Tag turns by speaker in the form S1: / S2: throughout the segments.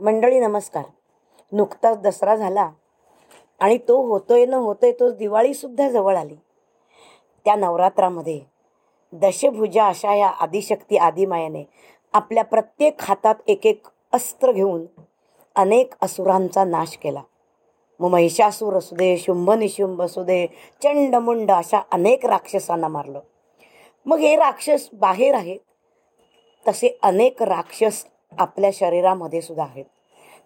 S1: मंडळी नमस्कार. नुकताच दसरा झाला आणि तो होतोय न होतोय तोच दिवाळीसुद्धा जवळ आली. त्या नवरात्रामध्ये दशभुजा अशा या आदिशक्ती आदिमायाने आपल्या प्रत्येक हातात एक एक अस्त्र घेऊन अनेक असुरांचा नाश केला. मग महिषासूर असू दे शुंभ निशुंभ असू दे चंडमुंड अशा अनेक राक्षसांना मारलं. मग हे राक्षस बाहेर आहेत. तसे अनेक राक्षस आपल्या शरीरामध्ये सुद्धा आहेत.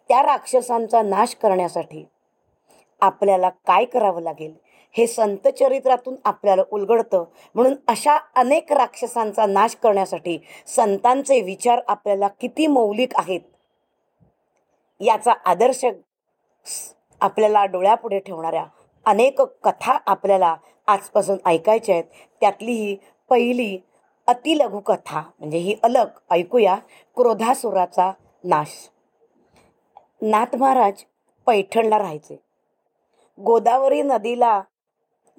S1: त्या राक्षसांचा नाश करण्यासाठी आपल्याला काय करावं लागेल? हे संत चरित्रातून आपल्याला उलगडतं. म्हणून अशा अनेक राक्षसांचा नाश करण्यासाठी संतांचे विचार आपल्याला किती मौलिक आहेत? याचा आदर्श आपल्याला डोळ्यापुढे ठेवणाऱ्या अनेक कथा आपल्याला आजपासून ऐकायच्या आहेत. त्यातली ही पहिली अतिलघुकथा म्हणजे ही अलग ऐकूया क्रोधासुराचा नाश. नाथ महाराज पैठणला राहायचे. गोदावरी नदीला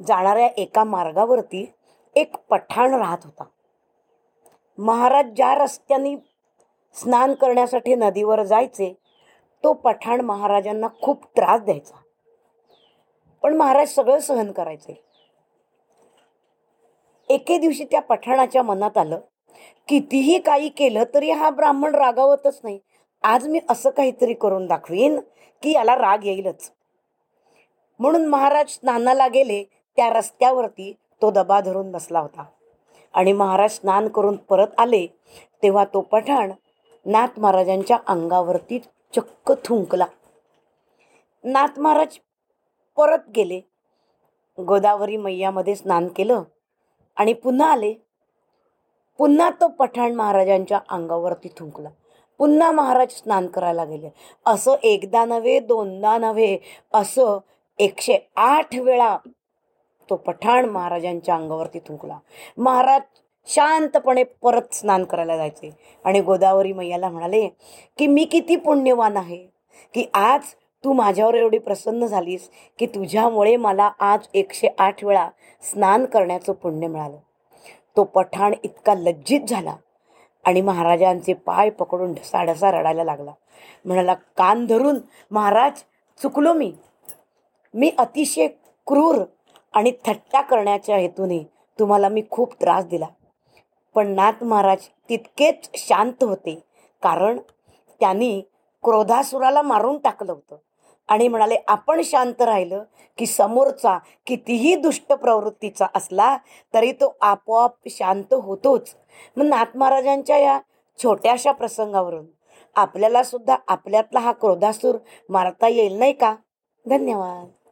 S1: जाणाऱ्या एका मार्गावरती एक पठाण राहत होता. महाराज ज्या रस्त्याने स्नान करण्यासाठी नदीवर जायचे तो पठाण महाराजांना खूप त्रास द्यायचा. पण महाराज सगळं सहन करायचे. एके दिवशी त्या पठाणाच्या मनात आलं कितीही काही केलं तरी हा ब्राह्मण रागावतच नाही. आज मी असं काहीतरी करून दाखवीन की याला राग येईलच. म्हणून महाराज स्नानाला गेले त्या रस्त्यावरती तो दबा धरून बसला होता. आणि महाराज स्नान करून परत आले तेव्हा तो पठाण नाथ महाराजांच्या अंगावरती चक्क थुंकला. नाथ महाराज परत गेले. गोदावरी मैयामध्ये स्नान केलं. आणि पुन्हा आले. पुन्हा तो पठाण महाराजांच्या अंगावरती थुंकला. पुन्हा महाराज स्नान करायला गेले. असं एकदा नव्हे दोनदा नव्हे असं एकशे आठ वेळा तो पठाण महाराजांच्या अंगावरती थुंकला. महाराज शांतपणे परत स्नान करायला जायचे. आणि गोदावरी मैयाला म्हणाले की मी किती पुण्यवान आहे की आज तू माझ्यावर एवढी प्रसन्न झालीस की तुझ्यामुळे मला आज एकशे आठ वेळा स्नान करण्याचं पुण्य मिळालं. तो पठाण इतका लज्जित झाला आणि महाराजांचे पाय पकडून ढसाढसा रडायला लागला. म्हणाला कान धरून महाराज चुकलो मी. मी अतिशय क्रूर आणि थट्टा करण्याच्या हेतूने तुम्हाला मी खूप त्रास दिला. पण नाथ महाराज तितकेच शांत होते कारण त्यांनी क्रोधासुराला मारून टाकलं होतं. आणि म्हणाले आपण शांत राहिलं की समोरचा कितीही दुष्ट प्रवृत्तीचा असला तरी तो आपोआप शांत होतोच. मग नाथ महाराजांच्या या छोट्याशा प्रसंगावरून आपल्याला सुद्धा आपल्यातला हा क्रोधासूर मारता येईल नाही का? धन्यवाद.